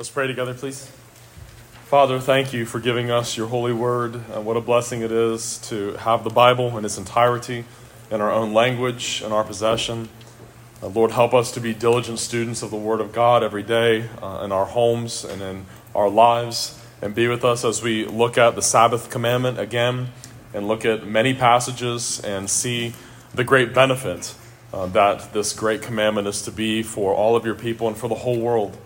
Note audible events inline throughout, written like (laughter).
Let's pray together, please. Father, thank you for giving us your holy word. And what a blessing it is to have the Bible in its entirety in our own language in our possession. Uh, Lord, help us to be diligent students of the Word of God every day uh, in our homes and in our lives. And be with us as we look at the Sabbath commandment again and look at many passages and see the great benefit uh, that this great commandment is to be for all of your people and for the whole world.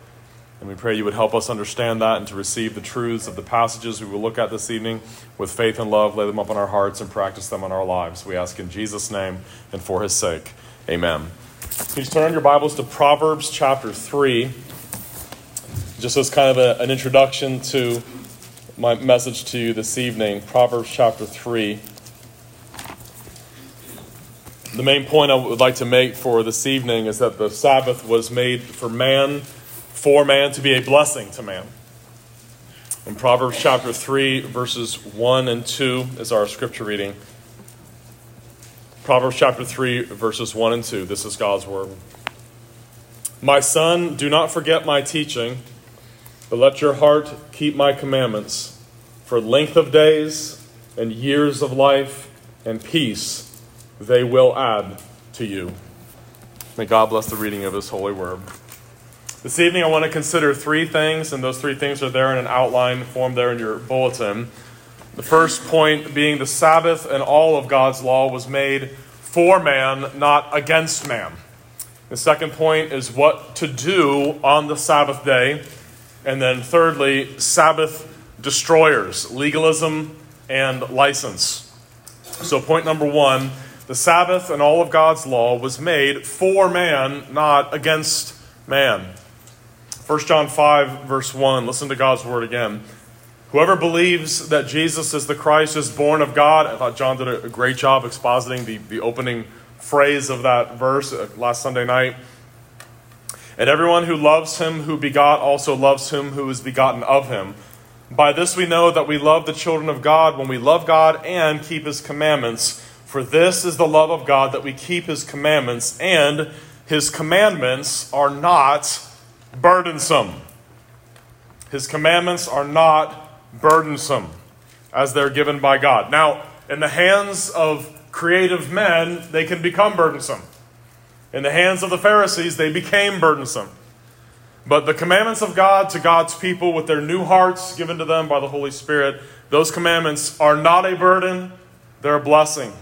And we pray you would help us understand that and to receive the truths of the passages we will look at this evening with faith and love, lay them up in our hearts, and practice them in our lives. We ask in Jesus' name and for his sake. Amen. Please turn your Bibles to Proverbs chapter 3. Just as kind of a, an introduction to my message to you this evening, Proverbs chapter 3. The main point I would like to make for this evening is that the Sabbath was made for man for man to be a blessing to man. In Proverbs chapter 3, verses 1 and 2 is our scripture reading. Proverbs chapter 3, verses 1 and 2. This is God's word. My son, do not forget my teaching, but let your heart keep my commandments. For length of days and years of life and peace they will add to you. May God bless the reading of his holy word. This evening, I want to consider three things, and those three things are there in an outline form there in your bulletin. The first point being the Sabbath and all of God's law was made for man, not against man. The second point is what to do on the Sabbath day. And then, thirdly, Sabbath destroyers, legalism and license. So, point number one the Sabbath and all of God's law was made for man, not against man. 1 John 5, verse 1, listen to God's word again. Whoever believes that Jesus is the Christ is born of God. I thought John did a great job expositing the, the opening phrase of that verse uh, last Sunday night. And everyone who loves him who begot also loves him who is begotten of him. By this we know that we love the children of God when we love God and keep his commandments. For this is the love of God that we keep his commandments, and his commandments are not burdensome. His commandments are not burdensome as they're given by God. Now, in the hands of creative men, they can become burdensome. In the hands of the Pharisees, they became burdensome. But the commandments of God to God's people with their new hearts given to them by the Holy Spirit, those commandments are not a burden, they're a blessing.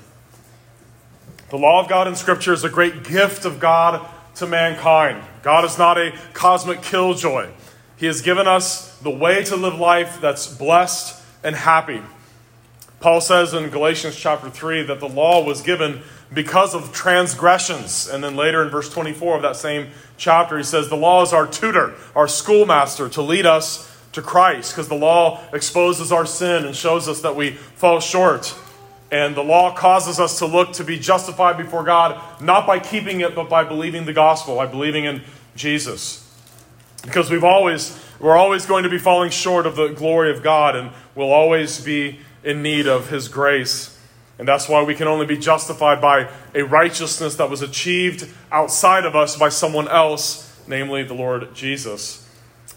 The law of God in Scripture is a great gift of God to mankind. God is not a cosmic killjoy. He has given us the way to live life that's blessed and happy. Paul says in Galatians chapter 3 that the law was given because of transgressions. And then later in verse 24 of that same chapter, he says the law is our tutor, our schoolmaster to lead us to Christ because the law exposes our sin and shows us that we fall short. And the law causes us to look to be justified before God, not by keeping it, but by believing the gospel, by believing in Jesus. Because we've always, we're always going to be falling short of the glory of God, and we'll always be in need of His grace. And that's why we can only be justified by a righteousness that was achieved outside of us by someone else, namely the Lord Jesus.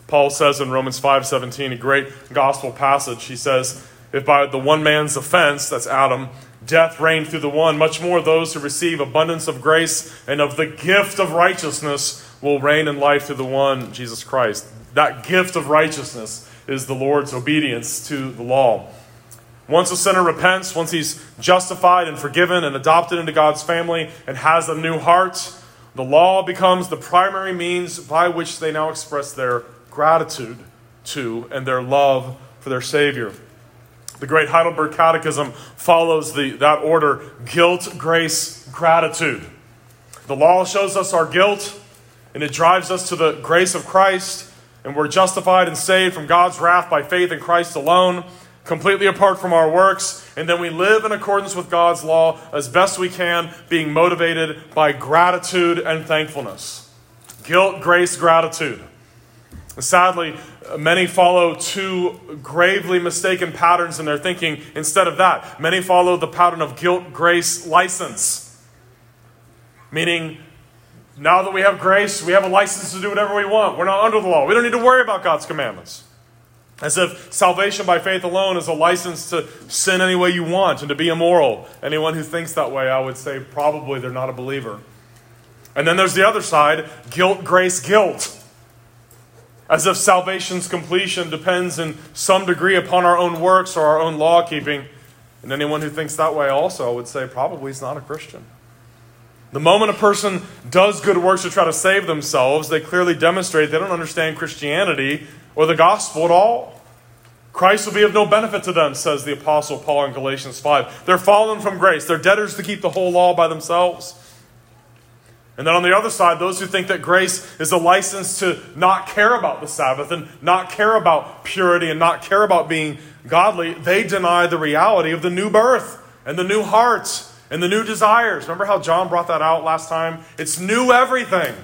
Paul says in Romans 5:17, a great gospel passage, he says, if by the one man's offense, that's Adam, death reigned through the one, much more those who receive abundance of grace and of the gift of righteousness will reign in life through the one, Jesus Christ. That gift of righteousness is the Lord's obedience to the law. Once a sinner repents, once he's justified and forgiven and adopted into God's family and has a new heart, the law becomes the primary means by which they now express their gratitude to and their love for their Savior. The Great Heidelberg Catechism follows the, that order guilt, grace, gratitude. The law shows us our guilt, and it drives us to the grace of Christ, and we're justified and saved from God's wrath by faith in Christ alone, completely apart from our works, and then we live in accordance with God's law as best we can, being motivated by gratitude and thankfulness. Guilt, grace, gratitude. Sadly, many follow two gravely mistaken patterns in their thinking instead of that. Many follow the pattern of guilt, grace, license, meaning Now that we have grace, we have a license to do whatever we want. We're not under the law. We don't need to worry about God's commandments. As if salvation by faith alone is a license to sin any way you want and to be immoral. Anyone who thinks that way, I would say probably they're not a believer. And then there's the other side guilt, grace, guilt. As if salvation's completion depends in some degree upon our own works or our own law keeping. And anyone who thinks that way also, would say probably is not a Christian. The moment a person does good works to try to save themselves, they clearly demonstrate they don't understand Christianity or the gospel at all. Christ will be of no benefit to them, says the Apostle Paul in Galatians 5. They're fallen from grace. They're debtors to keep the whole law by themselves. And then on the other side, those who think that grace is a license to not care about the Sabbath and not care about purity and not care about being godly, they deny the reality of the new birth and the new heart and the new desires. Remember how John brought that out last time? It's new everything.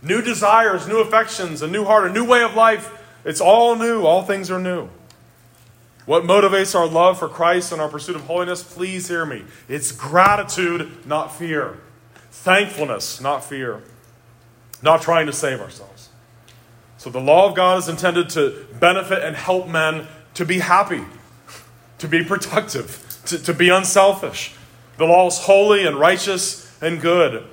New desires, new affections, a new heart, a new way of life. It's all new. All things are new. What motivates our love for Christ and our pursuit of holiness? Please hear me. It's gratitude, not fear. Thankfulness, not fear. Not trying to save ourselves. So the law of God is intended to benefit and help men to be happy, to be productive, to, to be unselfish. The law is holy and righteous and good.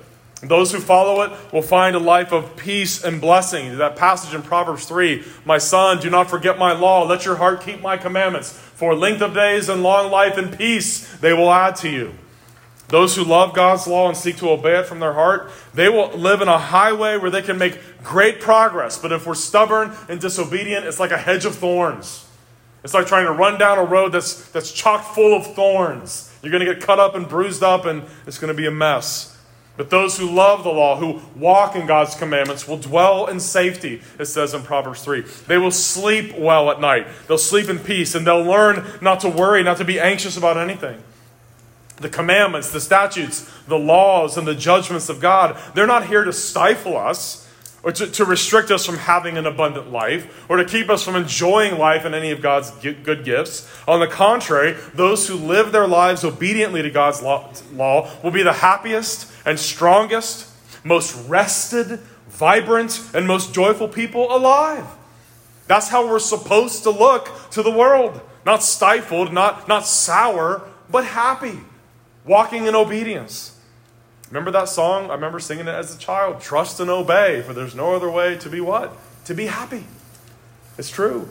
Those who follow it will find a life of peace and blessing. That passage in Proverbs 3 My son, do not forget my law. Let your heart keep my commandments. For length of days and long life and peace they will add to you. Those who love God's law and seek to obey it from their heart, they will live in a highway where they can make great progress. But if we're stubborn and disobedient, it's like a hedge of thorns. It's like trying to run down a road that's, that's chock full of thorns. You're going to get cut up and bruised up, and it's going to be a mess. But those who love the law, who walk in God's commandments, will dwell in safety, it says in Proverbs 3. They will sleep well at night. They'll sleep in peace, and they'll learn not to worry, not to be anxious about anything. The commandments, the statutes, the laws, and the judgments of God, they're not here to stifle us or to, to restrict us from having an abundant life, or to keep us from enjoying life and any of God's good gifts. On the contrary, those who live their lives obediently to God's law, law will be the happiest and strongest, most rested, vibrant, and most joyful people alive. That's how we're supposed to look to the world. Not stifled, not, not sour, but happy, walking in obedience. Remember that song? I remember singing it as a child. Trust and obey, for there's no other way to be what? To be happy. It's true.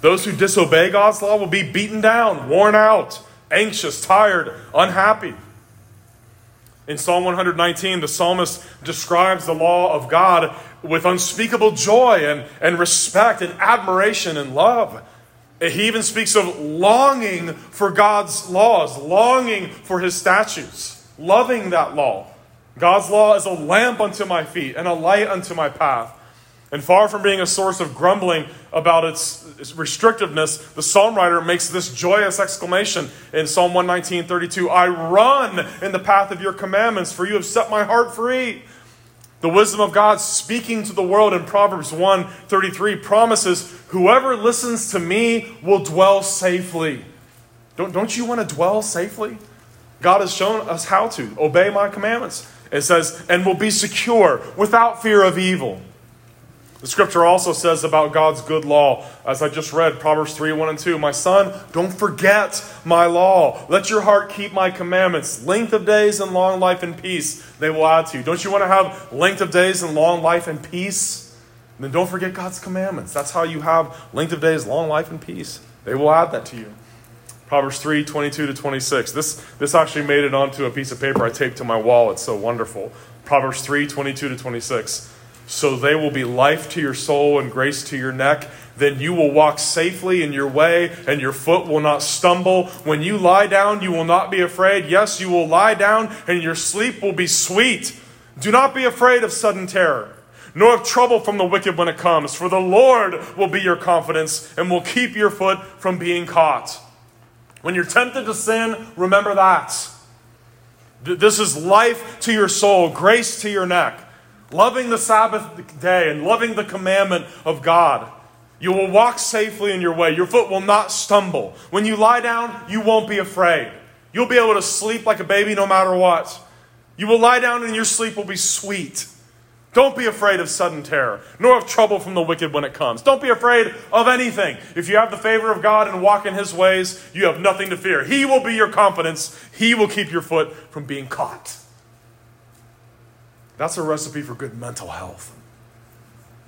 Those who disobey God's law will be beaten down, worn out, anxious, tired, unhappy. In Psalm 119, the psalmist describes the law of God with unspeakable joy and, and respect and admiration and love. He even speaks of longing for God's laws, longing for his statutes loving that law. God's law is a lamp unto my feet and a light unto my path. And far from being a source of grumbling about its, restrictiveness, the psalm writer makes this joyous exclamation in Psalm 119 32 I run in the path of your commandments, for you have set my heart free. The wisdom of God speaking to the world in Proverbs 1 33 promises, Whoever listens to me will dwell safely. Don't, don't you want to dwell safely? God has shown us how to obey my commandments. It says, and will be secure without fear of evil. The scripture also says about God's good law, as I just read, Proverbs 3 1 and 2. My son, don't forget my law. Let your heart keep my commandments. Length of days and long life and peace they will add to you. Don't you want to have length of days and long life and peace? Then don't forget God's commandments. That's how you have length of days, long life, and peace. They will add that to you. Proverbs 3 22 to 26. This, this actually made it onto a piece of paper I taped to my wall. It's so wonderful. Proverbs 3 22 to 26. So they will be life to your soul and grace to your neck. Then you will walk safely in your way, and your foot will not stumble. When you lie down, you will not be afraid. Yes, you will lie down, and your sleep will be sweet. Do not be afraid of sudden terror, nor of trouble from the wicked when it comes, for the Lord will be your confidence and will keep your foot from being caught. When you're tempted to sin, remember that. This is life to your soul, grace to your neck. Loving the Sabbath day and loving the commandment of God. You will walk safely in your way. Your foot will not stumble. When you lie down, you won't be afraid. You'll be able to sleep like a baby no matter what. You will lie down and your sleep will be sweet. Don't be afraid of sudden terror, nor of trouble from the wicked when it comes. Don't be afraid of anything. If you have the favor of God and walk in his ways, you have nothing to fear. He will be your confidence, he will keep your foot from being caught. That's a recipe for good mental health.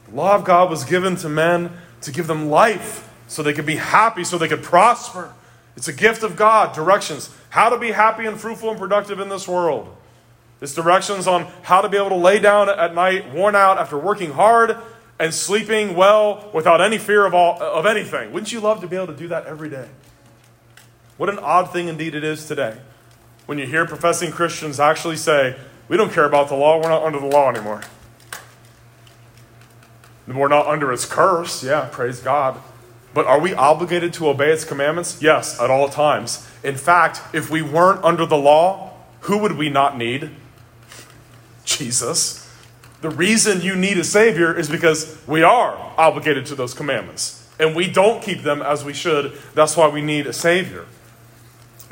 The law of God was given to men to give them life so they could be happy, so they could prosper. It's a gift of God, directions, how to be happy and fruitful and productive in this world. It's directions on how to be able to lay down at night, worn out after working hard and sleeping well without any fear of, all, of anything. Wouldn't you love to be able to do that every day? What an odd thing indeed it is today when you hear professing Christians actually say, We don't care about the law, we're not under the law anymore. We're not under its curse. Yeah, praise God. But are we obligated to obey its commandments? Yes, at all times. In fact, if we weren't under the law, who would we not need? Jesus. The reason you need a Savior is because we are obligated to those commandments. And we don't keep them as we should. That's why we need a Savior.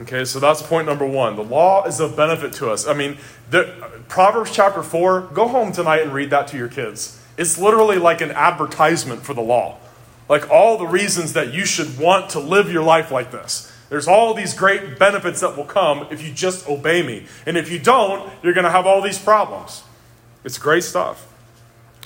Okay, so that's point number one. The law is of benefit to us. I mean, the, Proverbs chapter 4, go home tonight and read that to your kids. It's literally like an advertisement for the law. Like all the reasons that you should want to live your life like this. There's all these great benefits that will come if you just obey me. And if you don't, you're going to have all these problems. It's great stuff.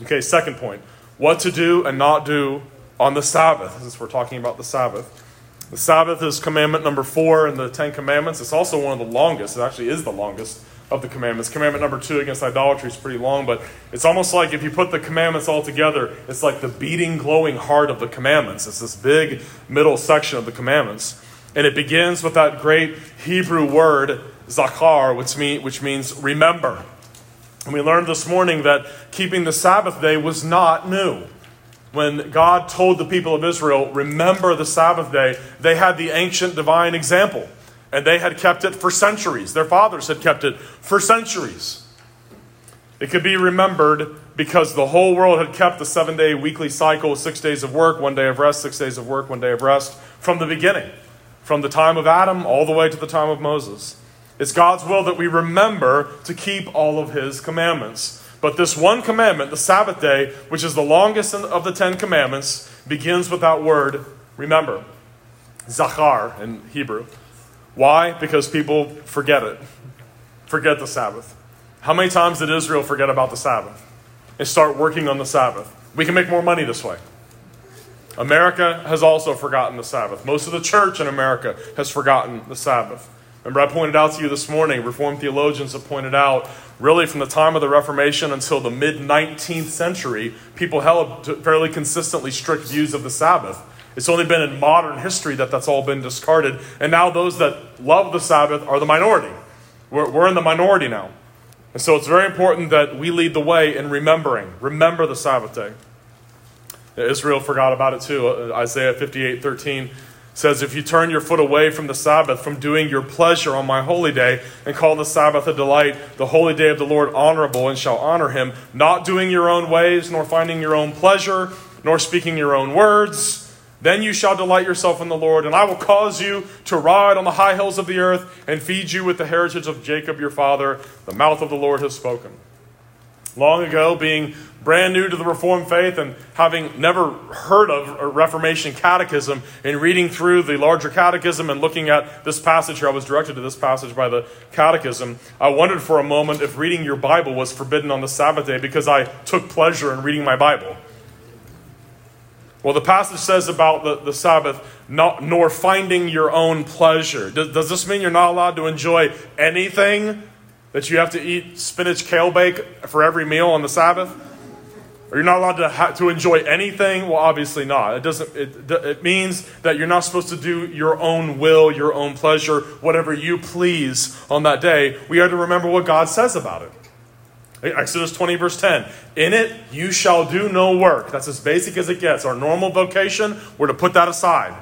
Okay, second point what to do and not do on the Sabbath, since we're talking about the Sabbath. The Sabbath is commandment number four in the Ten Commandments. It's also one of the longest. It actually is the longest of the commandments. Commandment number two against idolatry is pretty long, but it's almost like if you put the commandments all together, it's like the beating, glowing heart of the commandments. It's this big middle section of the commandments. And it begins with that great Hebrew word, zachar, which, mean, which means remember. And we learned this morning that keeping the Sabbath day was not new. When God told the people of Israel, remember the Sabbath day, they had the ancient divine example. And they had kept it for centuries. Their fathers had kept it for centuries. It could be remembered because the whole world had kept the seven day weekly cycle, six days of work, one day of rest, six days of work, one day of rest, from the beginning from the time of Adam all the way to the time of Moses. It's God's will that we remember to keep all of his commandments. But this one commandment, the Sabbath day, which is the longest of the Ten Commandments, begins with that word, remember. Zachar in Hebrew. Why? Because people forget it. Forget the Sabbath. How many times did Israel forget about the Sabbath and start working on the Sabbath? We can make more money this way. America has also forgotten the Sabbath. Most of the church in America has forgotten the Sabbath. Remember, I pointed out to you this morning, Reformed theologians have pointed out, really from the time of the Reformation until the mid 19th century, people held fairly consistently strict views of the Sabbath. It's only been in modern history that that's all been discarded. And now those that love the Sabbath are the minority. We're, we're in the minority now. And so it's very important that we lead the way in remembering. Remember the Sabbath day. Israel forgot about it too. Uh, Isaiah 58 13 says, If you turn your foot away from the Sabbath, from doing your pleasure on my holy day, and call the Sabbath a delight, the holy day of the Lord honorable, and shall honor him, not doing your own ways, nor finding your own pleasure, nor speaking your own words, then you shall delight yourself in the Lord, and I will cause you to ride on the high hills of the earth, and feed you with the heritage of Jacob your father. The mouth of the Lord has spoken. Long ago, being brand new to the Reformed faith and having never heard of a Reformation catechism, and reading through the larger catechism and looking at this passage here, I was directed to this passage by the catechism. I wondered for a moment if reading your Bible was forbidden on the Sabbath day because I took pleasure in reading my Bible. Well, the passage says about the, the Sabbath, not, nor finding your own pleasure. Does, does this mean you're not allowed to enjoy anything that you have to eat spinach kale bake for every meal on the Sabbath? Or you're not allowed to, ha- to enjoy anything? Well, obviously not. It, doesn't, it, it means that you're not supposed to do your own will, your own pleasure, whatever you please on that day. We are to remember what God says about it. Exodus 20, verse 10. In it you shall do no work. That's as basic as it gets. Our normal vocation, we're to put that aside.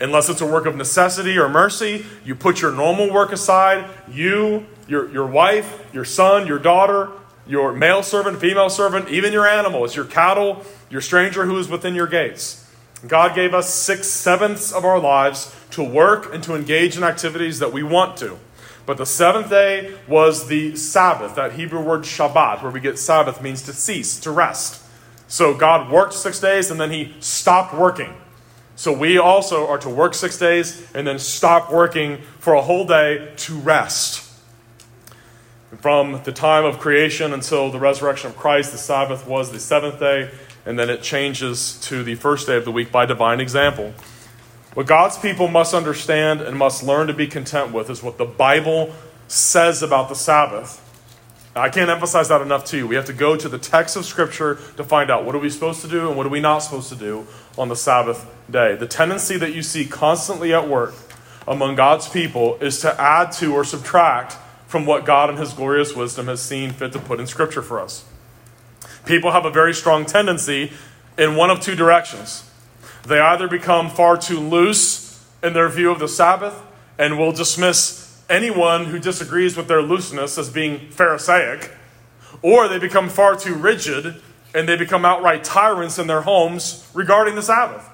Unless it's a work of necessity or mercy, you put your normal work aside. You, your, your wife, your son, your daughter, your male servant, female servant, even your animals, your cattle, your stranger who is within your gates. God gave us six sevenths of our lives to work and to engage in activities that we want to. But the seventh day was the Sabbath. That Hebrew word Shabbat, where we get Sabbath, means to cease, to rest. So God worked six days and then he stopped working. So we also are to work six days and then stop working for a whole day to rest. From the time of creation until the resurrection of Christ, the Sabbath was the seventh day, and then it changes to the first day of the week by divine example. What God's people must understand and must learn to be content with is what the Bible says about the Sabbath. I can't emphasize that enough to you. We have to go to the text of Scripture to find out what are we supposed to do and what are we not supposed to do on the Sabbath day. The tendency that you see constantly at work among God's people is to add to or subtract from what God in His glorious wisdom has seen fit to put in Scripture for us. People have a very strong tendency in one of two directions. They either become far too loose in their view of the Sabbath and will dismiss anyone who disagrees with their looseness as being Pharisaic, or they become far too rigid and they become outright tyrants in their homes regarding the Sabbath.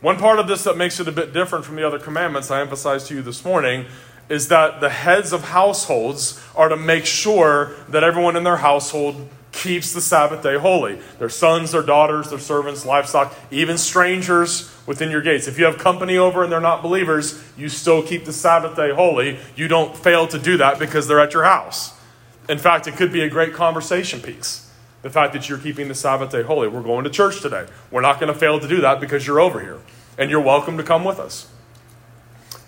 One part of this that makes it a bit different from the other commandments I emphasized to you this morning is that the heads of households are to make sure that everyone in their household keeps the Sabbath day holy. Their sons, their daughters, their servants, livestock, even strangers within your gates. If you have company over and they're not believers, you still keep the Sabbath day holy. You don't fail to do that because they're at your house. In fact, it could be a great conversation piece. The fact that you're keeping the Sabbath day holy. We're going to church today. We're not going to fail to do that because you're over here. And you're welcome to come with us.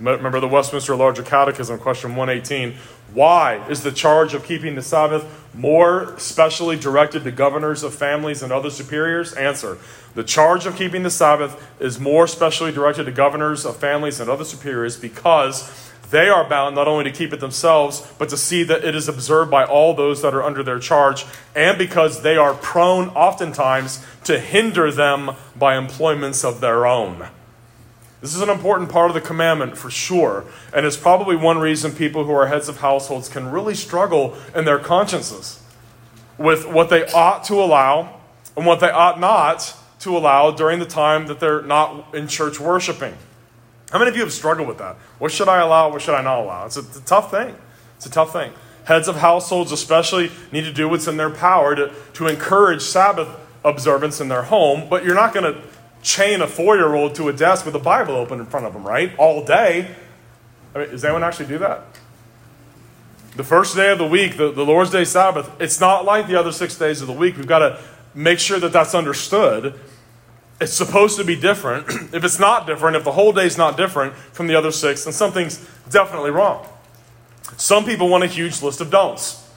Remember the Westminster Larger Catechism, question 118. Why is the charge of keeping the Sabbath more specially directed to governors of families and other superiors? Answer. The charge of keeping the Sabbath is more specially directed to governors of families and other superiors because they are bound not only to keep it themselves, but to see that it is observed by all those that are under their charge, and because they are prone oftentimes to hinder them by employments of their own. This is an important part of the commandment for sure, and it's probably one reason people who are heads of households can really struggle in their consciences with what they ought to allow and what they ought not to allow during the time that they're not in church worshiping. How many of you have struggled with that? What should I allow? What should I not allow? It's a, it's a tough thing. It's a tough thing. Heads of households, especially, need to do what's in their power to, to encourage Sabbath observance in their home, but you're not going to chain a four year old to a desk with a Bible open in front of them, right? All day. I mean, does anyone actually do that? The first day of the week, the, the Lord's Day Sabbath, it's not like the other six days of the week. We've got to make sure that that's understood. It's supposed to be different. (clears throat) if it's not different, if the whole day is not different from the other six, then something's definitely wrong. Some people want a huge list of don'ts.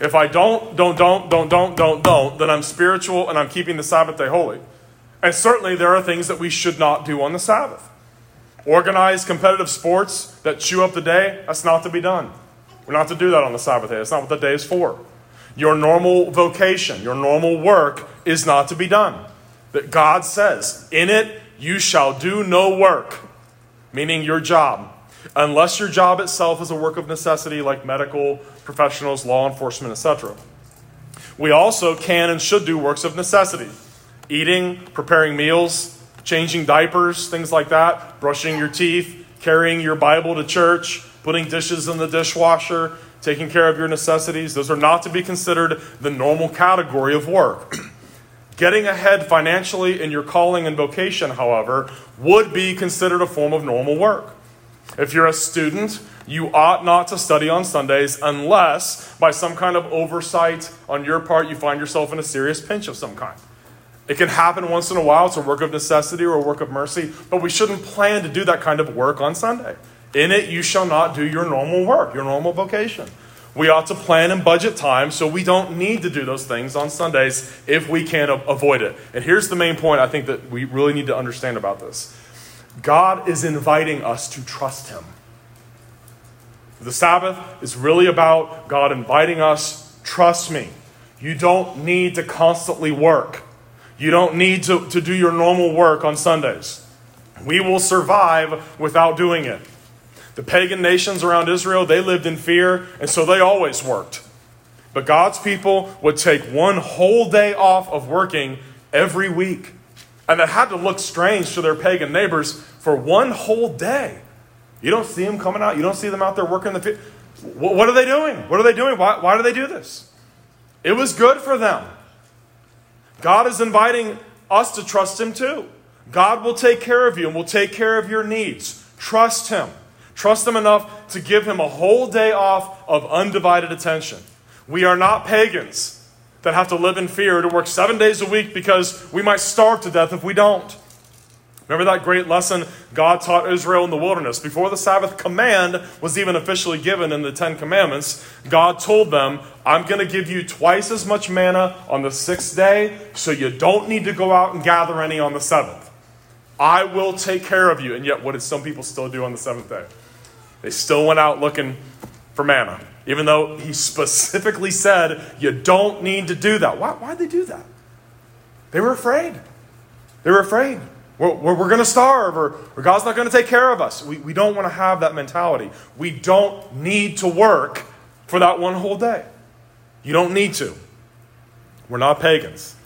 If I don't, don't, don't, don't, don't, don't, don't, then I'm spiritual and I'm keeping the Sabbath day holy. And certainly there are things that we should not do on the Sabbath. Organized competitive sports that chew up the day, that's not to be done. We're not to do that on the Sabbath day. That's not what the day is for. Your normal vocation, your normal work is not to be done. That God says, in it you shall do no work, meaning your job, unless your job itself is a work of necessity like medical professionals, law enforcement, etc. We also can and should do works of necessity eating, preparing meals, changing diapers, things like that, brushing your teeth, carrying your Bible to church, putting dishes in the dishwasher, taking care of your necessities. Those are not to be considered the normal category of work. (clears throat) Getting ahead financially in your calling and vocation, however, would be considered a form of normal work. If you're a student, you ought not to study on Sundays unless, by some kind of oversight on your part, you find yourself in a serious pinch of some kind. It can happen once in a while. It's a work of necessity or a work of mercy, but we shouldn't plan to do that kind of work on Sunday. In it, you shall not do your normal work, your normal vocation. We ought to plan and budget time so we don't need to do those things on Sundays if we can avoid it. And here's the main point I think that we really need to understand about this God is inviting us to trust Him. The Sabbath is really about God inviting us, trust me. You don't need to constantly work. You don't need to, to do your normal work on Sundays. We will survive without doing it. The pagan nations around Israel, they lived in fear, and so they always worked. But God's people would take one whole day off of working every week. And that had to look strange to their pagan neighbors for one whole day. You don't see them coming out. You don't see them out there working the field. What are they doing? What are they doing? Why, why do they do this? It was good for them. God is inviting us to trust Him too. God will take care of you and will take care of your needs. Trust Him. Trust Him enough to give Him a whole day off of undivided attention. We are not pagans that have to live in fear to work seven days a week because we might starve to death if we don't. Remember that great lesson God taught Israel in the wilderness? Before the Sabbath command was even officially given in the Ten Commandments, God told them, I'm going to give you twice as much manna on the sixth day, so you don't need to go out and gather any on the seventh. I will take care of you. And yet, what did some people still do on the seventh day? They still went out looking for manna, even though he specifically said, You don't need to do that. Why, why'd they do that? They were afraid. They were afraid. We're, we're, we're going to starve or, or God's not going to take care of us. We, we don't want to have that mentality. We don't need to work for that one whole day. You don't need to. We're not pagans.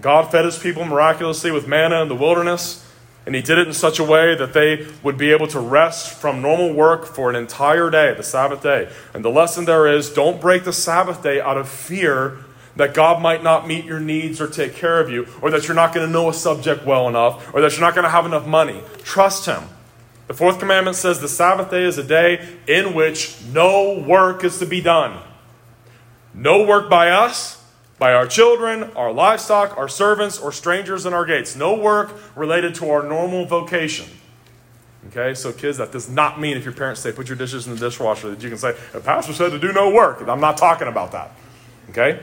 God fed his people miraculously with manna in the wilderness, and he did it in such a way that they would be able to rest from normal work for an entire day, the Sabbath day. And the lesson there is don't break the Sabbath day out of fear that God might not meet your needs or take care of you, or that you're not going to know a subject well enough, or that you're not going to have enough money. Trust Him. The fourth commandment says the Sabbath day is a day in which no work is to be done. No work by us, by our children, our livestock, our servants, or strangers in our gates. No work related to our normal vocation. Okay, so kids, that does not mean if your parents say put your dishes in the dishwasher that you can say, the pastor said to do no work. I'm not talking about that. Okay?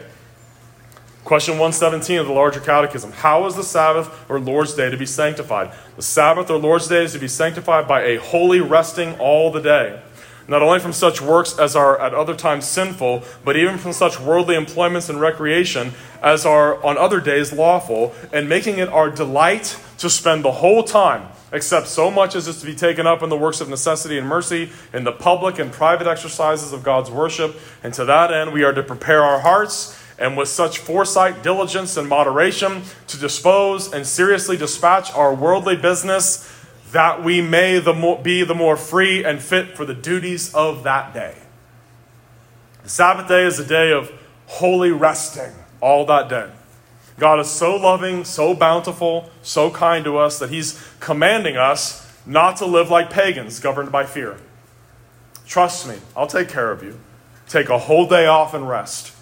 Question 117 of the larger catechism How is the Sabbath or Lord's Day to be sanctified? The Sabbath or Lord's Day is to be sanctified by a holy resting all the day, not only from such works as are at other times sinful, but even from such worldly employments and recreation as are on other days lawful, and making it our delight to spend the whole time, except so much as is to be taken up in the works of necessity and mercy, in the public and private exercises of God's worship. And to that end, we are to prepare our hearts and with such foresight, diligence, and moderation to dispose and seriously dispatch our worldly business that we may the more, be the more free and fit for the duties of that day. The Sabbath day is a day of holy resting all that day. God is so loving, so bountiful, so kind to us that He's commanding us not to live like pagans governed by fear. Trust me, I'll take care of you. Take a whole day off and rest.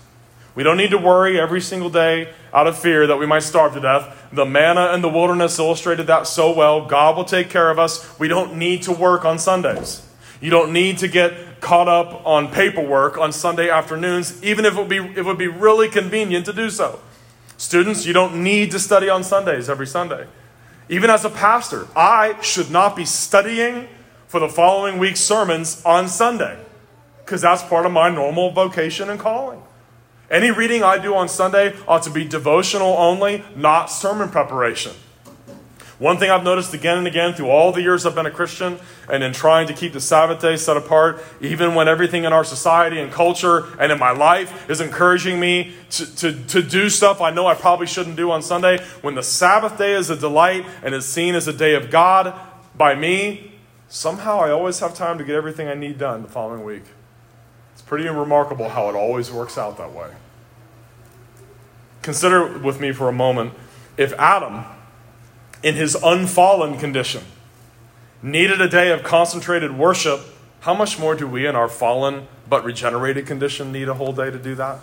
We don't need to worry every single day out of fear that we might starve to death. The manna in the wilderness illustrated that so well. God will take care of us. We don't need to work on Sundays. You don't need to get caught up on paperwork on Sunday afternoons, even if it would be, it would be really convenient to do so. Students, you don't need to study on Sundays every Sunday. Even as a pastor, I should not be studying for the following week's sermons on Sunday because that's part of my normal vocation and calling. Any reading I do on Sunday ought to be devotional only, not sermon preparation. One thing I've noticed again and again through all the years I've been a Christian and in trying to keep the Sabbath day set apart, even when everything in our society and culture and in my life is encouraging me to, to, to do stuff I know I probably shouldn't do on Sunday, when the Sabbath day is a delight and is seen as a day of God by me, somehow I always have time to get everything I need done the following week pretty remarkable how it always works out that way. Consider with me for a moment if Adam, in his unfallen condition, needed a day of concentrated worship, how much more do we, in our fallen but regenerated condition, need a whole day to do that?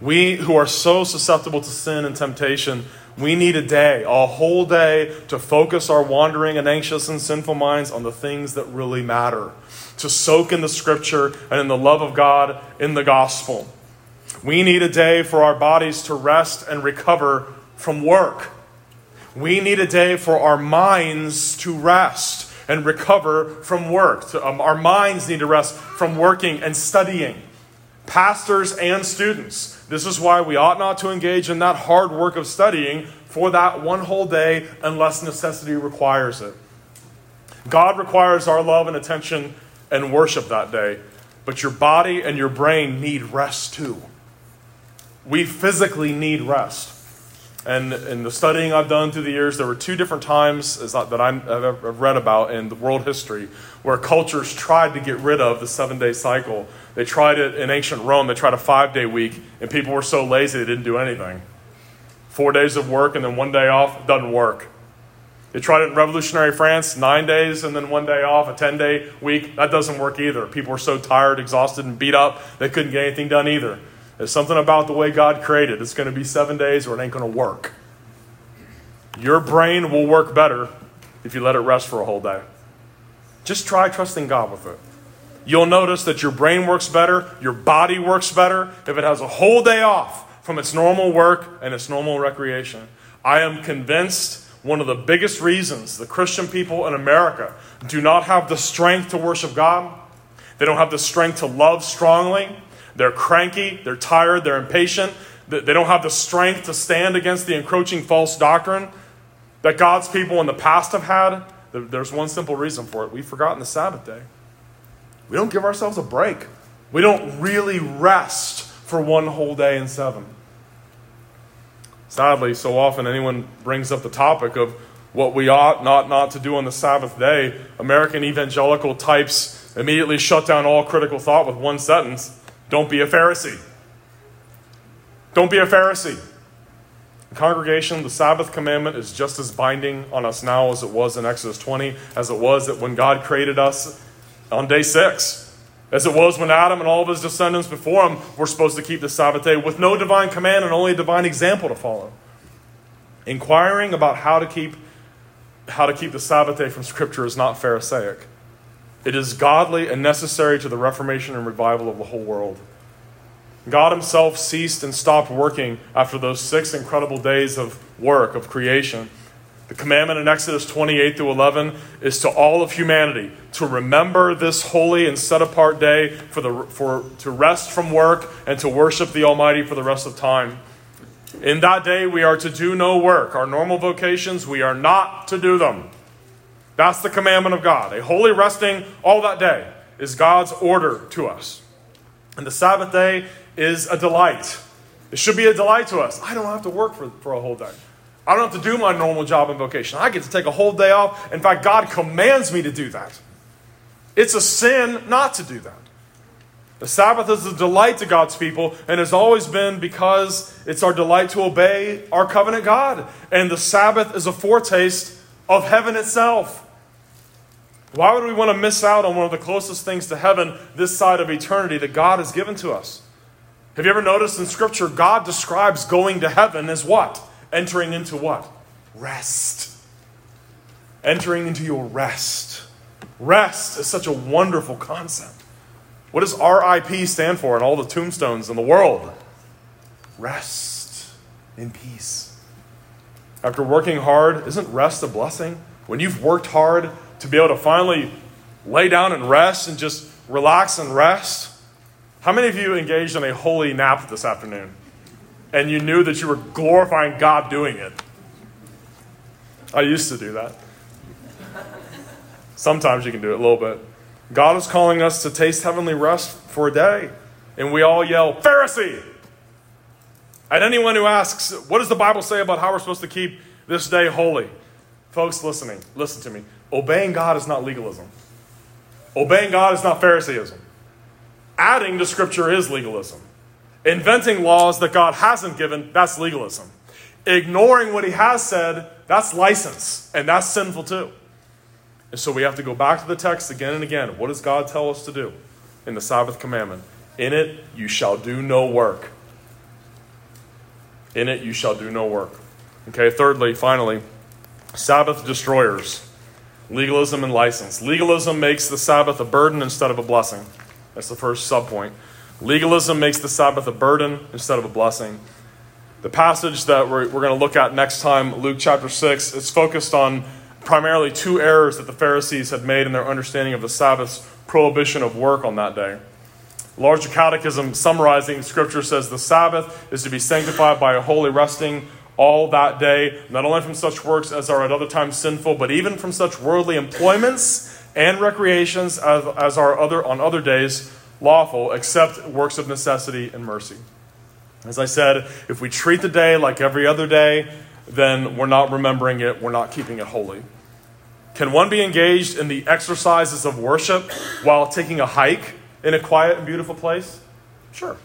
We who are so susceptible to sin and temptation, we need a day, a whole day, to focus our wandering and anxious and sinful minds on the things that really matter to soak in the scripture and in the love of God in the gospel. We need a day for our bodies to rest and recover from work. We need a day for our minds to rest and recover from work. Um, our minds need to rest from working and studying. Pastors and students. This is why we ought not to engage in that hard work of studying for that one whole day unless necessity requires it. God requires our love and attention and worship that day, but your body and your brain need rest too. We physically need rest. And in the studying I've done through the years, there were two different times that I've read about in the world history where cultures tried to get rid of the seven day cycle. They tried it in ancient Rome, they tried a five day week, and people were so lazy they didn't do anything. Four days of work and then one day off doesn't work. They tried it in revolutionary France, nine days and then one day off, a 10 day week. That doesn't work either. People were so tired, exhausted, and beat up, they couldn't get anything done either. There's something about the way God created. It's going to be seven days or it ain't going to work. Your brain will work better if you let it rest for a whole day. Just try trusting God with it. You'll notice that your brain works better, your body works better if it has a whole day off from its normal work and its normal recreation. I am convinced one of the biggest reasons the Christian people in America do not have the strength to worship God, they don't have the strength to love strongly, they're cranky, they're tired, they're impatient, they don't have the strength to stand against the encroaching false doctrine that God's people in the past have had. There's one simple reason for it we've forgotten the Sabbath day. We don't give ourselves a break, we don't really rest for one whole day in seven. Sadly, so often anyone brings up the topic of what we ought not not to do on the Sabbath day, American evangelical types immediately shut down all critical thought with one sentence don't be a Pharisee. Don't be a Pharisee. congregation, the Sabbath commandment is just as binding on us now as it was in Exodus 20, as it was that when God created us on day six. As it was when Adam and all of his descendants before him were supposed to keep the Sabbath day with no divine command and only a divine example to follow. Inquiring about how to keep how to keep the Sabbath day from Scripture is not Pharisaic. It is godly and necessary to the reformation and revival of the whole world. God Himself ceased and stopped working after those six incredible days of work, of creation. The commandment in Exodus 28 through 11 is to all of humanity to remember this holy and set apart day for the, for, to rest from work and to worship the Almighty for the rest of time. In that day, we are to do no work. Our normal vocations, we are not to do them. That's the commandment of God. A holy resting all that day is God's order to us. And the Sabbath day is a delight. It should be a delight to us. I don't have to work for, for a whole day. I don't have to do my normal job and vocation. I get to take a whole day off. In fact, God commands me to do that. It's a sin not to do that. The Sabbath is a delight to God's people and has always been because it's our delight to obey our covenant God. And the Sabbath is a foretaste of heaven itself. Why would we want to miss out on one of the closest things to heaven this side of eternity that God has given to us? Have you ever noticed in Scripture, God describes going to heaven as what? Entering into what? Rest. Entering into your rest. Rest is such a wonderful concept. What does RIP stand for in all the tombstones in the world? Rest in peace. After working hard, isn't rest a blessing? When you've worked hard, to be able to finally lay down and rest and just relax and rest. How many of you engaged in a holy nap this afternoon? And you knew that you were glorifying God doing it? I used to do that. Sometimes you can do it a little bit. God is calling us to taste heavenly rest for a day. And we all yell, Pharisee! At anyone who asks, what does the Bible say about how we're supposed to keep this day holy? Folks listening, listen to me. Obeying God is not legalism. Obeying God is not Pharisaism. Adding to Scripture is legalism. Inventing laws that God hasn't given, that's legalism. Ignoring what He has said, that's license, and that's sinful too. And so we have to go back to the text again and again. What does God tell us to do in the Sabbath commandment? In it you shall do no work. In it you shall do no work. Okay, thirdly, finally, Sabbath destroyers. Legalism and license. Legalism makes the Sabbath a burden instead of a blessing. That's the first subpoint. Legalism makes the Sabbath a burden instead of a blessing. The passage that we're, we're going to look at next time, Luke chapter 6, is focused on primarily two errors that the Pharisees had made in their understanding of the Sabbath's prohibition of work on that day. Larger Catechism, summarizing Scripture, says the Sabbath is to be sanctified by a holy resting all that day, not only from such works as are at other times sinful, but even from such worldly employments and recreations as, as are other, on other days lawful, except works of necessity and mercy. As I said, if we treat the day like every other day, then we're not remembering it, we're not keeping it holy. Can one be engaged in the exercises of worship while taking a hike in a quiet and beautiful place? Sure.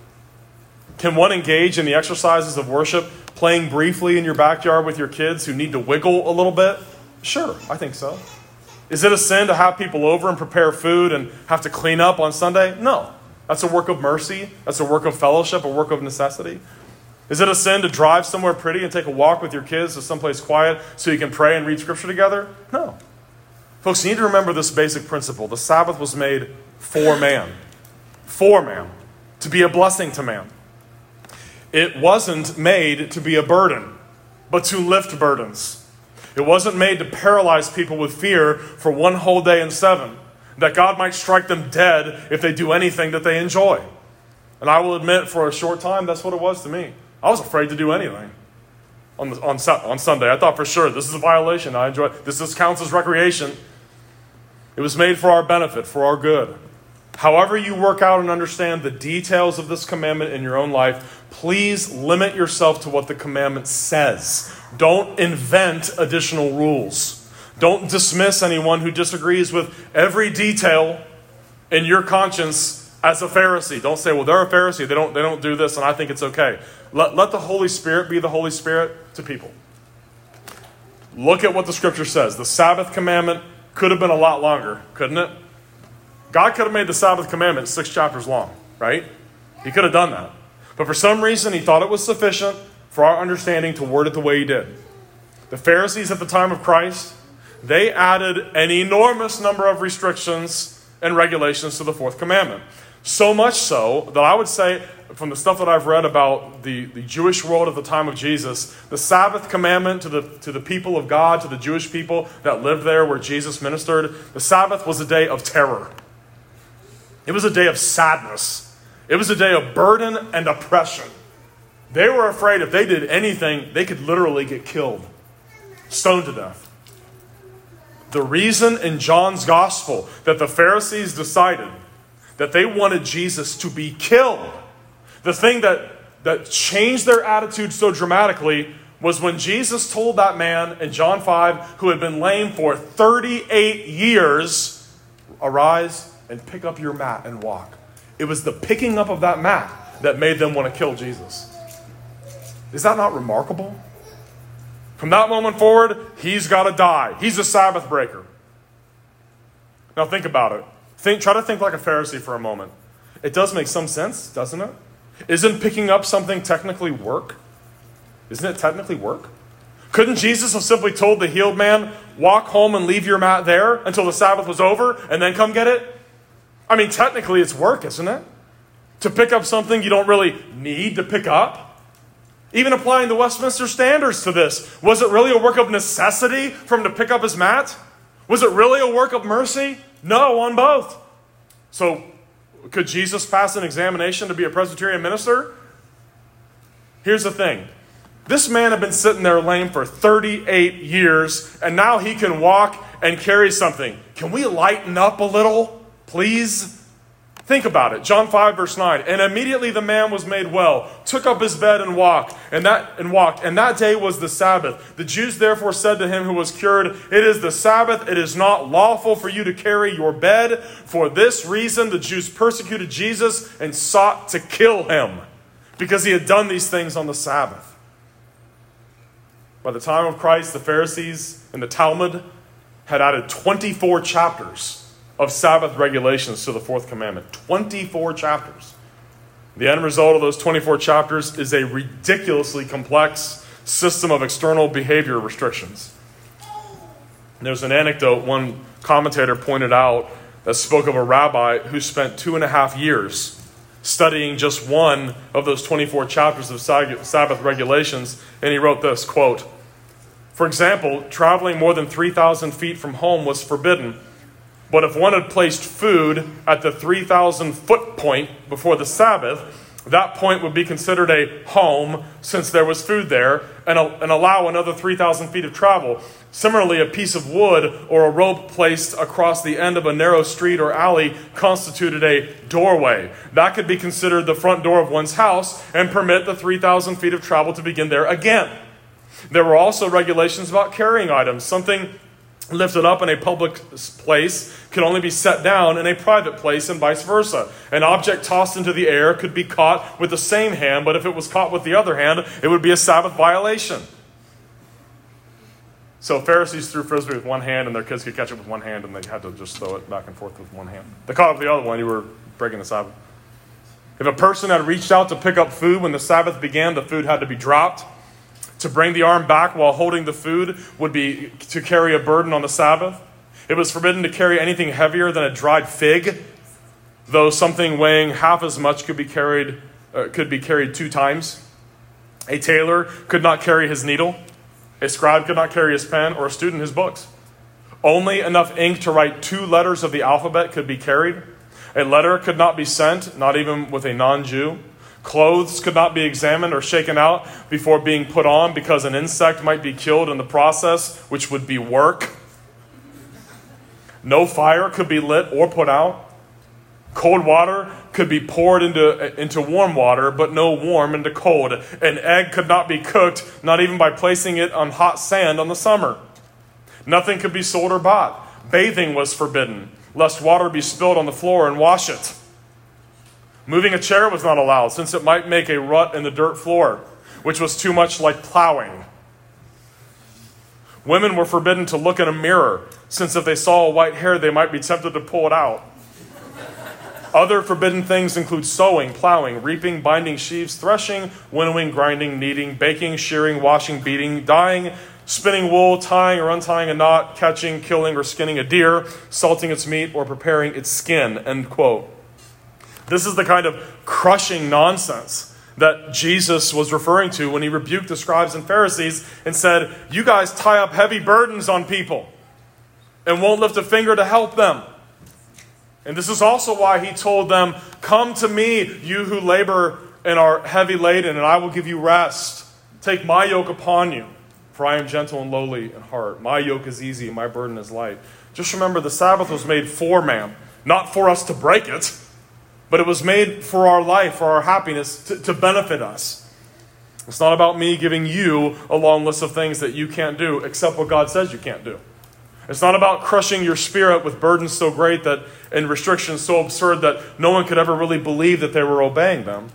Can one engage in the exercises of worship playing briefly in your backyard with your kids who need to wiggle a little bit? Sure, I think so. Is it a sin to have people over and prepare food and have to clean up on Sunday? No. That's a work of mercy. That's a work of fellowship, a work of necessity. Is it a sin to drive somewhere pretty and take a walk with your kids to someplace quiet so you can pray and read scripture together? No. Folks, you need to remember this basic principle. The Sabbath was made for man, for man, to be a blessing to man. It wasn't made to be a burden, but to lift burdens. It wasn't made to paralyze people with fear for one whole day in seven, that God might strike them dead if they do anything that they enjoy. And I will admit, for a short time, that's what it was to me. I was afraid to do anything on, the, on, on Sunday. I thought for sure this is a violation. I enjoy this. This counts as recreation. It was made for our benefit, for our good. However, you work out and understand the details of this commandment in your own life, please limit yourself to what the commandment says. Don't invent additional rules. Don't dismiss anyone who disagrees with every detail in your conscience as a Pharisee. Don't say, well, they're a Pharisee. They don't, they don't do this, and I think it's okay. Let, let the Holy Spirit be the Holy Spirit to people. Look at what the scripture says. The Sabbath commandment could have been a lot longer, couldn't it? God could have made the Sabbath commandment six chapters long, right? He could have done that. But for some reason, he thought it was sufficient for our understanding to word it the way he did. The Pharisees at the time of Christ, they added an enormous number of restrictions and regulations to the fourth commandment. So much so that I would say, from the stuff that I've read about the, the Jewish world at the time of Jesus, the Sabbath commandment to the, to the people of God, to the Jewish people that lived there where Jesus ministered, the Sabbath was a day of terror. It was a day of sadness. It was a day of burden and oppression. They were afraid if they did anything, they could literally get killed, stoned to death. The reason in John's gospel that the Pharisees decided that they wanted Jesus to be killed, the thing that, that changed their attitude so dramatically was when Jesus told that man in John 5 who had been lame for 38 years, Arise and pick up your mat and walk. It was the picking up of that mat that made them want to kill Jesus. Is that not remarkable? From that moment forward, he's got to die. He's a Sabbath breaker. Now think about it. Think, try to think like a Pharisee for a moment. It does make some sense, doesn't it? Isn't picking up something technically work? Isn't it technically work? Couldn't Jesus have simply told the healed man, walk home and leave your mat there until the Sabbath was over and then come get it? I mean, technically it's work, isn't it? To pick up something you don't really need to pick up? Even applying the Westminster standards to this, was it really a work of necessity for him to pick up his mat? Was it really a work of mercy? No, on both. So, could Jesus pass an examination to be a Presbyterian minister? Here's the thing this man had been sitting there lame for 38 years, and now he can walk and carry something. Can we lighten up a little, please? Think about it. John 5 verse 9. And immediately the man was made well, took up his bed and walked, and that and walked. And that day was the Sabbath. The Jews therefore said to him who was cured, It is the Sabbath, it is not lawful for you to carry your bed. For this reason the Jews persecuted Jesus and sought to kill him, because he had done these things on the Sabbath. By the time of Christ, the Pharisees and the Talmud had added 24 chapters of Sabbath regulations to the fourth commandment 24 chapters. The end result of those 24 chapters is a ridiculously complex system of external behavior restrictions. There's an anecdote one commentator pointed out that spoke of a rabbi who spent two and a half years studying just one of those 24 chapters of Sabbath regulations, and he wrote this quote, For example, traveling more than 3,000 feet from home was forbidden but if one had placed food at the 3,000 foot point before the Sabbath, that point would be considered a home since there was food there and, and allow another 3,000 feet of travel. Similarly, a piece of wood or a rope placed across the end of a narrow street or alley constituted a doorway. That could be considered the front door of one's house and permit the 3,000 feet of travel to begin there again. There were also regulations about carrying items. Something lifted up in a public place could only be set down in a private place and vice versa. An object tossed into the air could be caught with the same hand, but if it was caught with the other hand, it would be a Sabbath violation. So Pharisees threw frisbee with one hand, and their kids could catch it with one hand, and they had to just throw it back and forth with one hand. They caught it with the other one, you were breaking the Sabbath. If a person had reached out to pick up food when the Sabbath began, the food had to be dropped. To bring the arm back while holding the food would be to carry a burden on the Sabbath. It was forbidden to carry anything heavier than a dried fig, though something weighing half as much could be carried, uh, could be carried two times. A tailor could not carry his needle. A scribe could not carry his pen, or a student his books. Only enough ink to write two letters of the alphabet could be carried. A letter could not be sent, not even with a non Jew. Clothes could not be examined or shaken out before being put on because an insect might be killed in the process, which would be work. No fire could be lit or put out. Cold water could be poured into, into warm water, but no warm into cold. An egg could not be cooked, not even by placing it on hot sand on the summer. Nothing could be sold or bought. Bathing was forbidden, lest water be spilled on the floor and wash it. Moving a chair was not allowed, since it might make a rut in the dirt floor, which was too much like plowing. Women were forbidden to look in a mirror, since if they saw a white hair, they might be tempted to pull it out. Other forbidden things include sowing, plowing, reaping, binding sheaves, threshing, winnowing, grinding, kneading, baking, shearing, washing, beating, dyeing, spinning wool, tying or untying a knot, catching, killing, or skinning a deer, salting its meat, or preparing its skin. End quote. This is the kind of crushing nonsense that Jesus was referring to when he rebuked the scribes and Pharisees and said, You guys tie up heavy burdens on people and won't lift a finger to help them. And this is also why he told them, Come to me, you who labor and are heavy laden, and I will give you rest. Take my yoke upon you, for I am gentle and lowly in heart. My yoke is easy, and my burden is light. Just remember the Sabbath was made for man, not for us to break it, but it was made for our life, for our happiness, to, to benefit us. It's not about me giving you a long list of things that you can't do, except what God says you can't do. It's not about crushing your spirit with burdens so great that and restrictions so absurd that no one could ever really believe that they were obeying them.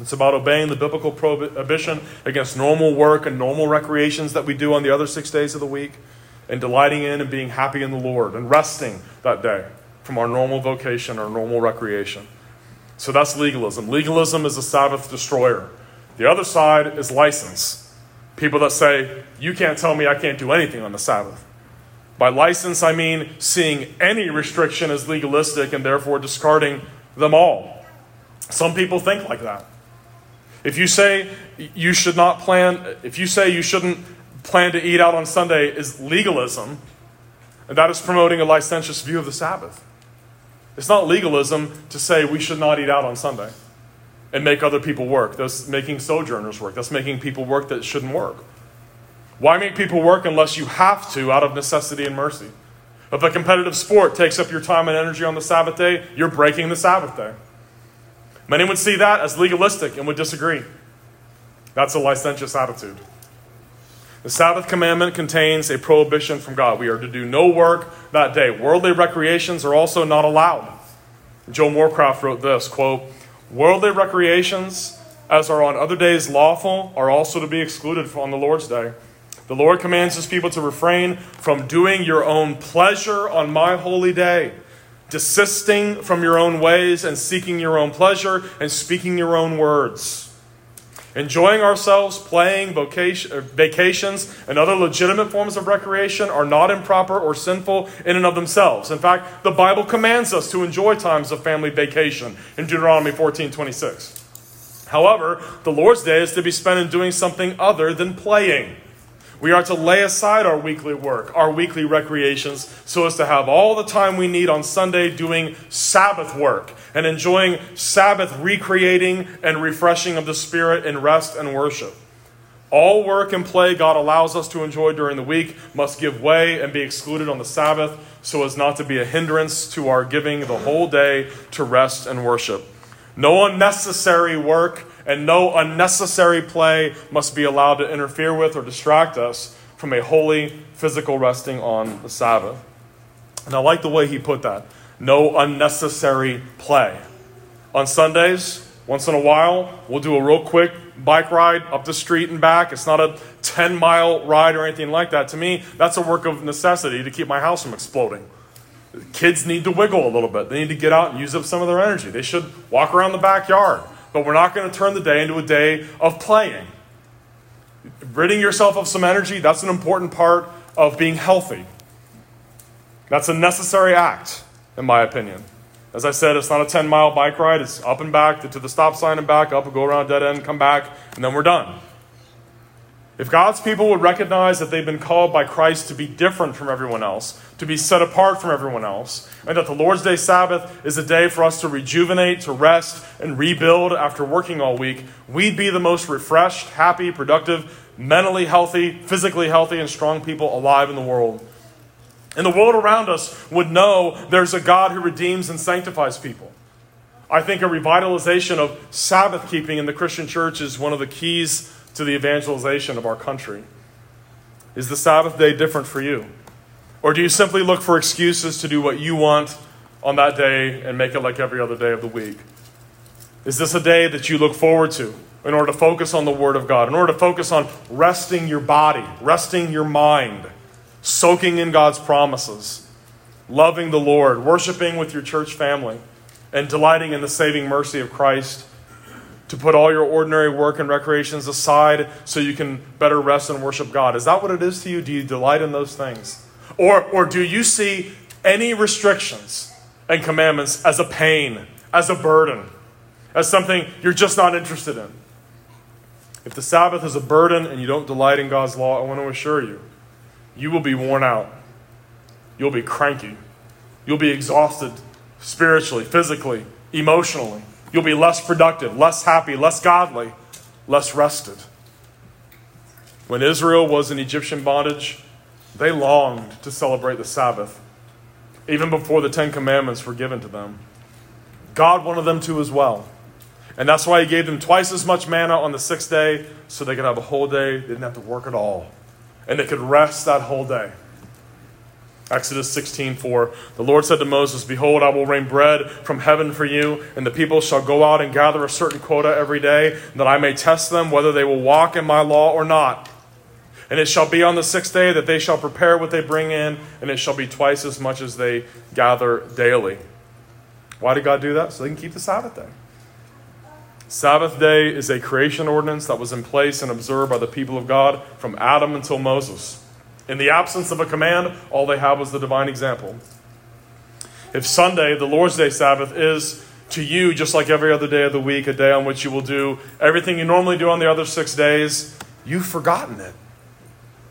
It's about obeying the biblical prohibition against normal work and normal recreations that we do on the other six days of the week, and delighting in and being happy in the Lord and resting that day from our normal vocation or normal recreation. So that's legalism. Legalism is a Sabbath destroyer. The other side is license. People that say, you can't tell me I can't do anything on the Sabbath. By license, I mean seeing any restriction as legalistic and therefore discarding them all. Some people think like that. If you say you should not plan, if you say you shouldn't plan to eat out on Sunday is legalism, and that is promoting a licentious view of the Sabbath. It's not legalism to say we should not eat out on Sunday and make other people work. That's making sojourners work. That's making people work that shouldn't work. Why make people work unless you have to out of necessity and mercy? If a competitive sport takes up your time and energy on the Sabbath day, you're breaking the Sabbath day. Many would see that as legalistic and would disagree. That's a licentious attitude. The Sabbath commandment contains a prohibition from God. We are to do no work that day. Worldly recreations are also not allowed. Joe Morecraft wrote this quote, Worldly recreations, as are on other days lawful, are also to be excluded on the Lord's day. The Lord commands his people to refrain from doing your own pleasure on my holy day, desisting from your own ways and seeking your own pleasure and speaking your own words. Enjoying ourselves, playing, vocation, uh, vacations, and other legitimate forms of recreation are not improper or sinful in and of themselves. In fact, the Bible commands us to enjoy times of family vacation in Deuteronomy 14 26. However, the Lord's Day is to be spent in doing something other than playing. We are to lay aside our weekly work, our weekly recreations, so as to have all the time we need on Sunday doing Sabbath work and enjoying Sabbath recreating and refreshing of the Spirit in rest and worship. All work and play God allows us to enjoy during the week must give way and be excluded on the Sabbath so as not to be a hindrance to our giving the whole day to rest and worship. No unnecessary work and no unnecessary play must be allowed to interfere with or distract us from a holy physical resting on the Sabbath. And I like the way he put that. No unnecessary play. On Sundays, once in a while, we'll do a real quick bike ride up the street and back. It's not a 10 mile ride or anything like that. To me, that's a work of necessity to keep my house from exploding. Kids need to wiggle a little bit. They need to get out and use up some of their energy. They should walk around the backyard. But we're not going to turn the day into a day of playing. Ridding yourself of some energy, that's an important part of being healthy. That's a necessary act, in my opinion. As I said, it's not a 10 mile bike ride. It's up and back to the stop sign and back, up and go around dead end, come back, and then we're done. If God's people would recognize that they've been called by Christ to be different from everyone else, to be set apart from everyone else, and that the Lord's Day Sabbath is a day for us to rejuvenate, to rest, and rebuild after working all week, we'd be the most refreshed, happy, productive, mentally healthy, physically healthy, and strong people alive in the world. And the world around us would know there's a God who redeems and sanctifies people. I think a revitalization of Sabbath keeping in the Christian church is one of the keys to the evangelization of our country. Is the Sabbath day different for you? Or do you simply look for excuses to do what you want on that day and make it like every other day of the week? Is this a day that you look forward to in order to focus on the Word of God, in order to focus on resting your body, resting your mind? soaking in God's promises, loving the Lord, worshiping with your church family, and delighting in the saving mercy of Christ, to put all your ordinary work and recreations aside so you can better rest and worship God. Is that what it is to you? Do you delight in those things? Or, or do you see any restrictions and commandments as a pain, as a burden, as something you're just not interested in? If the Sabbath is a burden and you don't delight in God's law, I want to assure you you will be worn out. You'll be cranky. You'll be exhausted spiritually, physically, emotionally. You'll be less productive, less happy, less godly, less rested. When Israel was in Egyptian bondage, they longed to celebrate the Sabbath, even before the Ten Commandments were given to them. God wanted them to as well. And that's why He gave them twice as much manna on the sixth day, so they could have a whole day, they didn't have to work at all and they could rest that whole day. Exodus 16:4 The Lord said to Moses, Behold, I will rain bread from heaven for you, and the people shall go out and gather a certain quota every day, that I may test them whether they will walk in my law or not. And it shall be on the sixth day that they shall prepare what they bring in, and it shall be twice as much as they gather daily. Why did God do that? So they can keep the Sabbath day. Sabbath day is a creation ordinance that was in place and observed by the people of God from Adam until Moses. In the absence of a command, all they have was the divine example. If Sunday, the Lord's Day Sabbath, is to you just like every other day of the week, a day on which you will do everything you normally do on the other six days, you've forgotten it.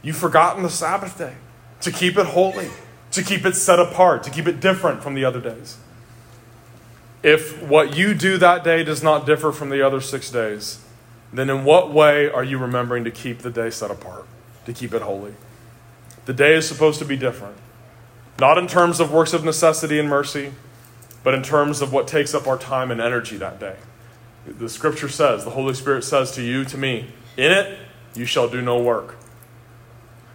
You've forgotten the Sabbath day to keep it holy, to keep it set apart, to keep it different from the other days if what you do that day does not differ from the other six days, then in what way are you remembering to keep the day set apart, to keep it holy? The day is supposed to be different. Not in terms of works of necessity and mercy, but in terms of what takes up our time and energy that day. The scripture says, the Holy Spirit says to you, to me, in it you shall do no work.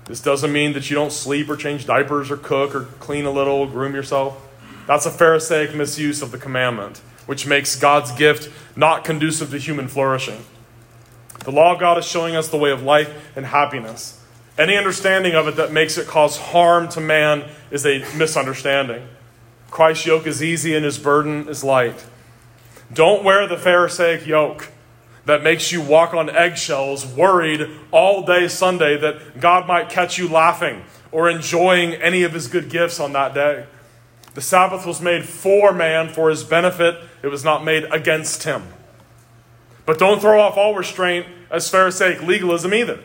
This doesn't mean that you don't sleep or change diapers or cook or clean a little, groom yourself. That's a Pharisaic misuse of the commandment, which makes God's gift not conducive to human flourishing. The law of God is showing us the way of life and happiness. Any understanding of it that makes it cause harm to man is a misunderstanding. Christ's yoke is easy and his burden is light. Don't wear the Pharisaic yoke that makes you walk on eggshells, worried all day Sunday that God might catch you laughing or enjoying any of his good gifts on that day. The Sabbath was made for man, for his benefit. It was not made against him. But don't throw off all restraint as Pharisaic legalism either.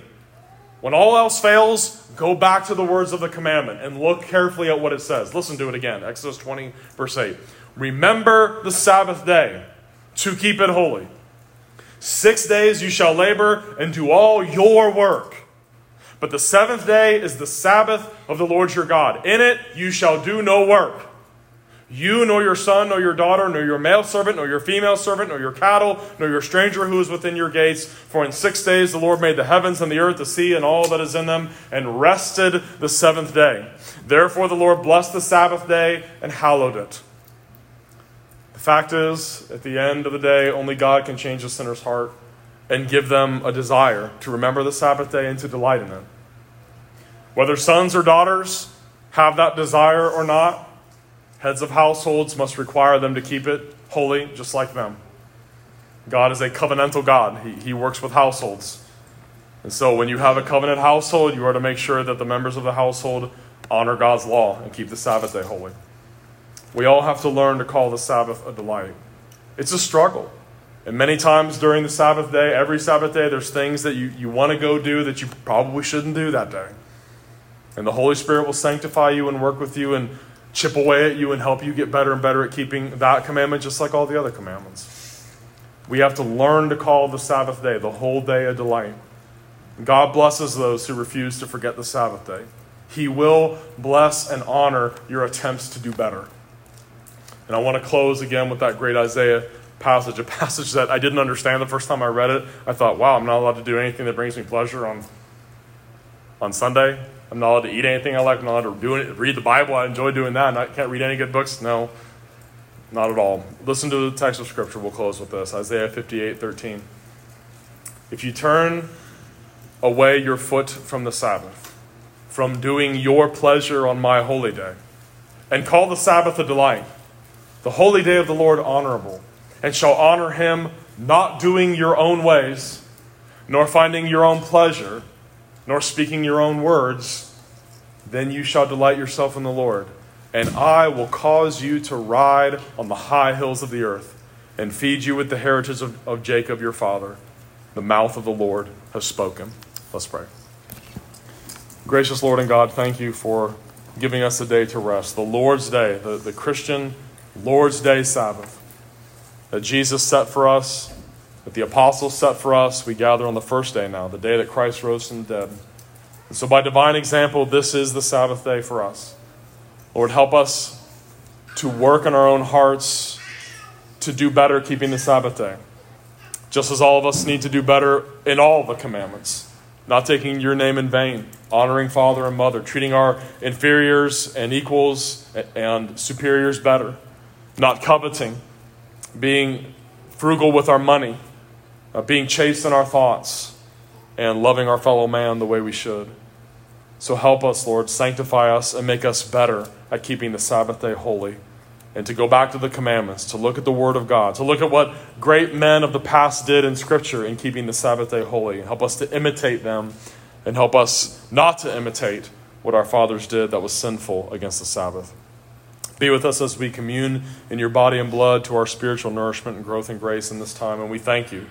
When all else fails, go back to the words of the commandment and look carefully at what it says. Listen to it again Exodus 20, verse 8. Remember the Sabbath day to keep it holy. Six days you shall labor and do all your work. But the seventh day is the Sabbath of the Lord your God. In it you shall do no work. You, nor your son, nor your daughter, nor your male servant, nor your female servant, nor your cattle, nor your stranger who is within your gates. For in six days the Lord made the heavens and the earth, the sea, and all that is in them, and rested the seventh day. Therefore the Lord blessed the Sabbath day and hallowed it. The fact is, at the end of the day, only God can change a sinner's heart and give them a desire to remember the Sabbath day and to delight in it. Whether sons or daughters have that desire or not, heads of households must require them to keep it holy just like them. God is a covenantal God, He, he works with households. And so when you have a covenant household, you are to make sure that the members of the household honor God's law and keep the Sabbath day holy. We all have to learn to call the Sabbath a delight. It's a struggle. And many times during the Sabbath day, every Sabbath day, there's things that you, you want to go do that you probably shouldn't do that day. And the Holy Spirit will sanctify you and work with you and chip away at you and help you get better and better at keeping that commandment, just like all the other commandments. We have to learn to call the Sabbath day, the whole day, a delight. God blesses those who refuse to forget the Sabbath day. He will bless and honor your attempts to do better. And I want to close again with that great Isaiah passage, a (laughs) passage that I didn't understand the first time I read it. I thought, wow, I'm not allowed to do anything that brings me pleasure on, on Sunday. I'm not allowed to eat anything I like. I'm not allowed to do it, read the Bible. I enjoy doing that. I can't read any good books. No, not at all. Listen to the text of Scripture. We'll close with this Isaiah 58 13. If you turn away your foot from the Sabbath, from doing your pleasure on my holy day, and call the Sabbath a delight, the holy day of the Lord honorable, and shall honor him, not doing your own ways, nor finding your own pleasure, nor speaking your own words, then you shall delight yourself in the Lord. And I will cause you to ride on the high hills of the earth, and feed you with the heritage of, of Jacob your father. The mouth of the Lord has spoken. Let's pray. Gracious Lord and God, thank you for giving us a day to rest, the Lord's day, the, the Christian Lord's Day Sabbath that Jesus set for us, that the apostles set for us. We gather on the first day now, the day that Christ rose from the dead. And so, by divine example, this is the Sabbath day for us. Lord, help us to work in our own hearts to do better keeping the Sabbath day. Just as all of us need to do better in all the commandments, not taking your name in vain, honoring father and mother, treating our inferiors and equals and superiors better, not coveting being frugal with our money, uh, being chaste in our thoughts, and loving our fellow man the way we should. So help us, Lord, sanctify us and make us better at keeping the Sabbath day holy. And to go back to the commandments, to look at the Word of God, to look at what great men of the past did in Scripture in keeping the Sabbath day holy. Help us to imitate them and help us not to imitate what our fathers did that was sinful against the Sabbath. Be with us as we commune in your body and blood to our spiritual nourishment and growth and grace in this time. And we thank you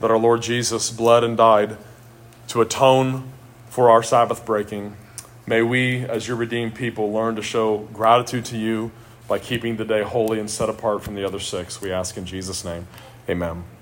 that our Lord Jesus bled and died to atone for our Sabbath breaking. May we, as your redeemed people, learn to show gratitude to you by keeping the day holy and set apart from the other six. We ask in Jesus' name. Amen.